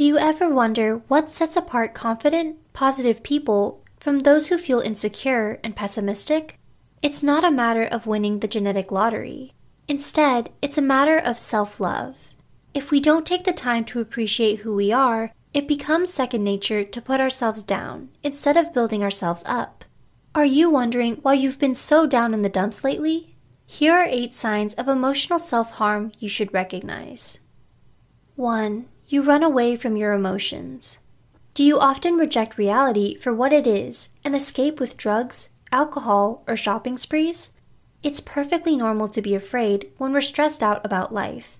Do you ever wonder what sets apart confident, positive people from those who feel insecure and pessimistic? It's not a matter of winning the genetic lottery. Instead, it's a matter of self love. If we don't take the time to appreciate who we are, it becomes second nature to put ourselves down instead of building ourselves up. Are you wondering why you've been so down in the dumps lately? Here are eight signs of emotional self harm you should recognize. 1. You run away from your emotions. Do you often reject reality for what it is and escape with drugs, alcohol, or shopping sprees? It's perfectly normal to be afraid when we're stressed out about life.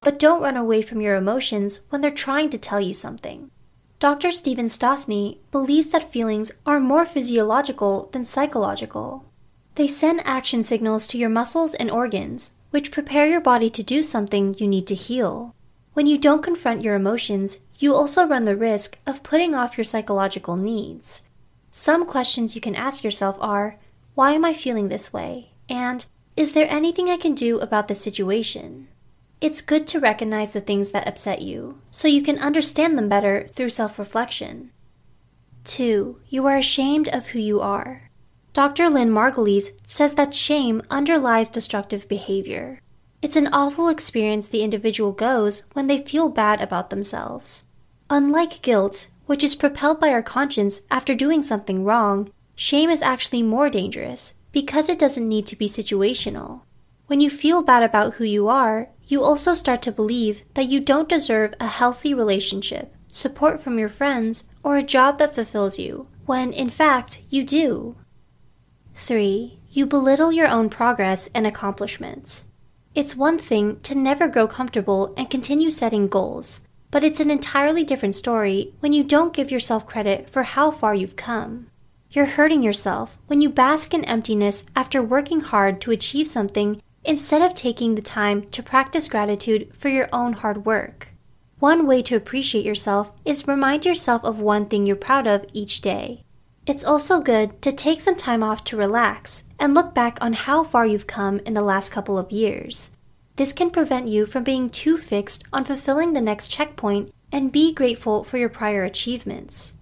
But don't run away from your emotions when they're trying to tell you something. Dr. Stephen Stosny believes that feelings are more physiological than psychological. They send action signals to your muscles and organs, which prepare your body to do something you need to heal. When you don't confront your emotions, you also run the risk of putting off your psychological needs. Some questions you can ask yourself are Why am I feeling this way? And Is there anything I can do about the situation? It's good to recognize the things that upset you so you can understand them better through self reflection. 2. You are ashamed of who you are. Dr. Lynn Margulies says that shame underlies destructive behavior. It's an awful experience the individual goes when they feel bad about themselves. Unlike guilt, which is propelled by our conscience after doing something wrong, shame is actually more dangerous because it doesn't need to be situational. When you feel bad about who you are, you also start to believe that you don't deserve a healthy relationship, support from your friends, or a job that fulfills you, when in fact you do. 3. You belittle your own progress and accomplishments. It's one thing to never grow comfortable and continue setting goals, but it's an entirely different story when you don't give yourself credit for how far you've come. You're hurting yourself when you bask in emptiness after working hard to achieve something instead of taking the time to practice gratitude for your own hard work. One way to appreciate yourself is remind yourself of one thing you're proud of each day. It's also good to take some time off to relax and look back on how far you've come in the last couple of years. This can prevent you from being too fixed on fulfilling the next checkpoint and be grateful for your prior achievements.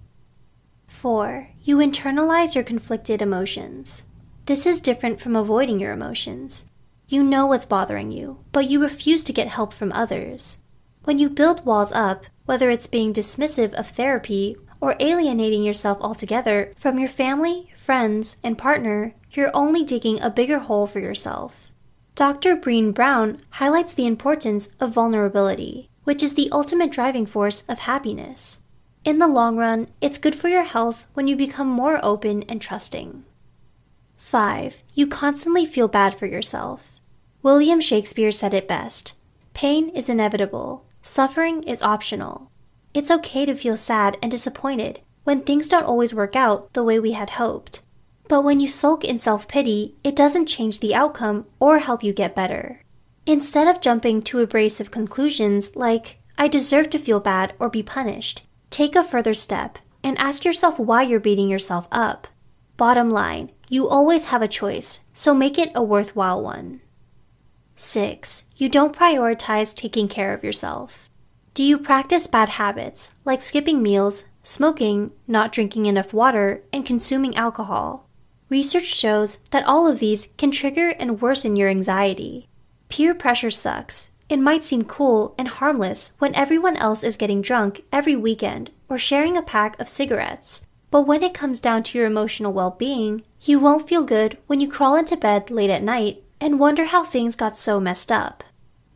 4. You internalize your conflicted emotions. This is different from avoiding your emotions. You know what's bothering you, but you refuse to get help from others. When you build walls up, whether it's being dismissive of therapy or alienating yourself altogether from your family, friends, and partner, you're only digging a bigger hole for yourself. Dr. Brené Brown highlights the importance of vulnerability, which is the ultimate driving force of happiness. In the long run, it's good for your health when you become more open and trusting. 5. You constantly feel bad for yourself. William Shakespeare said it best Pain is inevitable, suffering is optional. It's okay to feel sad and disappointed when things don't always work out the way we had hoped. But when you sulk in self pity, it doesn't change the outcome or help you get better. Instead of jumping to abrasive conclusions like, I deserve to feel bad or be punished, take a further step and ask yourself why you're beating yourself up. Bottom line, you always have a choice, so make it a worthwhile one. 6. You don't prioritize taking care of yourself. Do you practice bad habits like skipping meals, smoking, not drinking enough water, and consuming alcohol? Research shows that all of these can trigger and worsen your anxiety. Peer pressure sucks. It might seem cool and harmless when everyone else is getting drunk every weekend or sharing a pack of cigarettes. But when it comes down to your emotional well being, you won't feel good when you crawl into bed late at night and wonder how things got so messed up.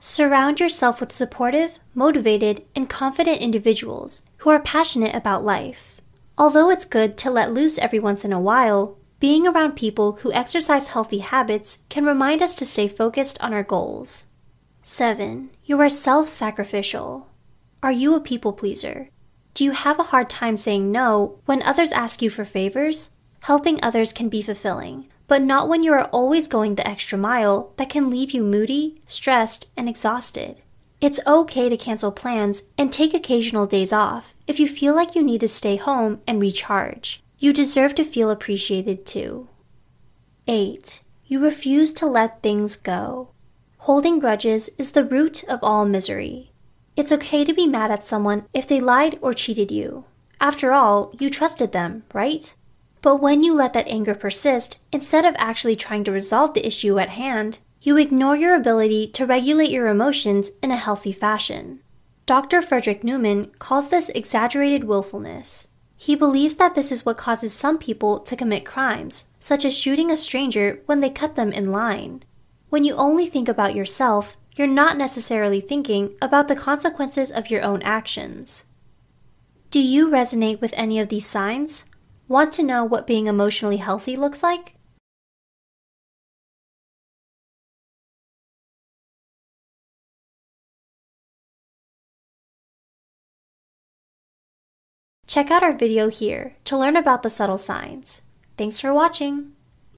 Surround yourself with supportive, motivated, and confident individuals who are passionate about life. Although it's good to let loose every once in a while, being around people who exercise healthy habits can remind us to stay focused on our goals. 7. You are self sacrificial. Are you a people pleaser? Do you have a hard time saying no when others ask you for favors? Helping others can be fulfilling, but not when you are always going the extra mile that can leave you moody, stressed, and exhausted. It's okay to cancel plans and take occasional days off if you feel like you need to stay home and recharge. You deserve to feel appreciated too. 8. You refuse to let things go. Holding grudges is the root of all misery. It's okay to be mad at someone if they lied or cheated you. After all, you trusted them, right? But when you let that anger persist, instead of actually trying to resolve the issue at hand, you ignore your ability to regulate your emotions in a healthy fashion. Dr. Frederick Newman calls this exaggerated willfulness. He believes that this is what causes some people to commit crimes, such as shooting a stranger when they cut them in line. When you only think about yourself, you're not necessarily thinking about the consequences of your own actions. Do you resonate with any of these signs? Want to know what being emotionally healthy looks like? Check out our video here to learn about the subtle signs. Thanks for watching!